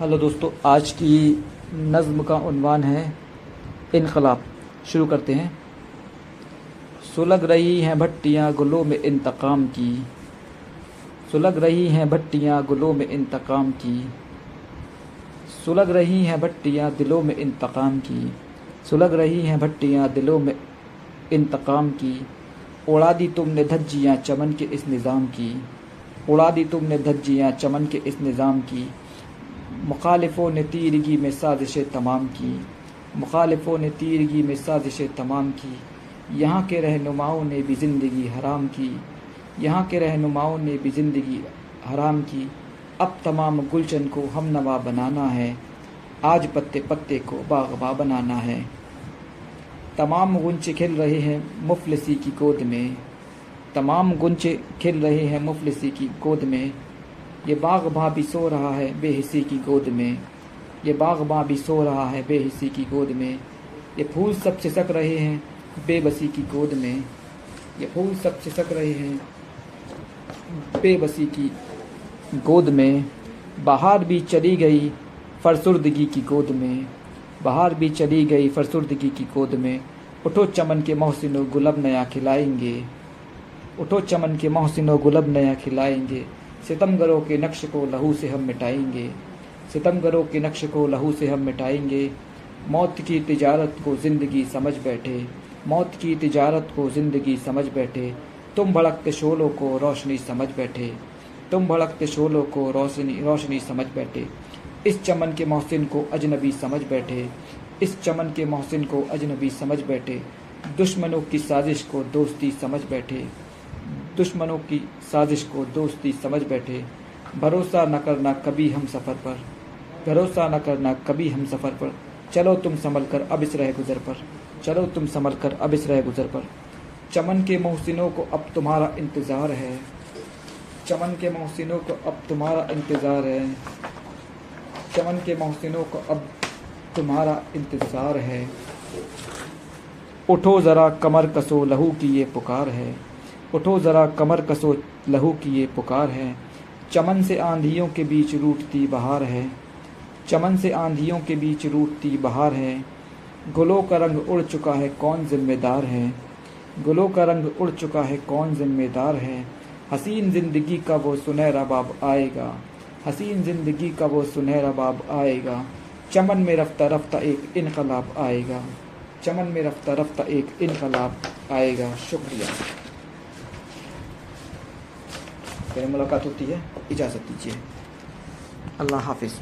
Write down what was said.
Hello दोस्तों, आज की नज़म का उन्वान है इनकलाब शुरू करते हैं। सुलग रही हैं भट्टियाँ गुलों में इंतकाम की। सुलग रही हैं भट्टियाँ गुलों में इंतकाम की। सुलग रही हैं भट्टियाँ दिलों में इंतकाम की। सुलग रही हैं भट्टियाँ दिलों में इंतकाम की। उड़ा दी तुमने धज्जियाँ चमन के इस निज़ाम की। उड़ा दी तुमने धज्जियाँ चमन के इस निज़ाम की। मुखालिफों ने तीरगी में साजिशें तमाम की। मुखालिफों ने तीरगी में साजिशें तमाम की। यहाँ के रहनुमाओं ने भी ज़िंदगी हराम की। यहाँ के रहनुमाओं ने भी ज़िंदगी हराम की। अब तमाम गुलशन को हम नवा बनाना है। आज पत्ते पत्ते को बागबा बनाना है। तमाम गुंचे खिल रहे हैं मुफलसी की गोद में। तमाम गुंचे खिल रहे हैं मुफलसी की गोद में। ये बाग भी सो रहा है बेहिसी की गोद में। ये बाग भी सो रहा है बेहिसी की गोद में। ये फूल सब सिसक रहे हैं बेबसी की गोद में। ये फूल सब सिसक रहे हैं बेबसी की गोद में। बाहर भी चली गई फरसुर्दगी की गोद में। बाहर भी चली गई फरसुर्दगी की गोद में। उठो चमन के मोहसिनो गुलब नया खिलाएँगे। उठो चमन के मोहसिनो गुलब नया खिलाएँगे। सितमगरों के नक्श को लहू से हम मिटाएँगे। सितमगरों के नक्श को लहू से हम मिटाएँगे। मौत की तिजारत को ज़िंदगी समझ बैठे। मौत की तिजारत को ज़िंदगी समझ बैठे। तुम भड़कते शोलों को रोशनी समझ बैठे। तुम भड़कते शोलों को रोशनी रोशनी समझ बैठे। इस चमन के मोहसिन को अजनबी समझ बैठे। इस चमन के मोहसिन को अजनबी समझ बैठे। दुश्मनों की साजिश को दोस्ती समझ बैठे। दुश्मनों की साजिश को दोस्ती समझ बैठे, भरोसा न करना कभी हम सफ़र पर, भरोसा न करना कभी हम सफ़र पर। चलो तुम संभल कर अब इस रह गुज़र पर, चलो तुम संभल कर अब इस रह गुज़र पर। चमन के मोहसिनों को अब तुम्हारा इंतज़ार है, चमन के मोहसिनों को अब तुम्हारा इंतज़ार है, चमन के मोहसिनों को अब तुम्हारा इंतज़ार है। उठो ज़रा कमर कसो लहू की ये पुकार है। उठो ज़रा कमर कसो लहू की ये पुकार है। चमन से आंधियों के बीच रूठती बहार है। चमन से आंधियों के बीच रूठती बहार है। गुलों का रंग उड़ चुका है, कौन जिम्मेदार है? गुलों का रंग उड़ चुका है, कौन जिम्मेदार है? हसीन ज़िंदगी का वो सुनहरा बाब आएगा। हसीन ज़िंदगी का वो सुनहरा बाब आएगा। चमन में रफ्ता रफ्ता एक इनकलाब आएगा। चमन में रफ्ता रफ्ता एक इनकलाब आएगा। शुक्रिया। फिर मुलाकात होती है इजाज़त दीजिए। अल्लाह हाफिज़।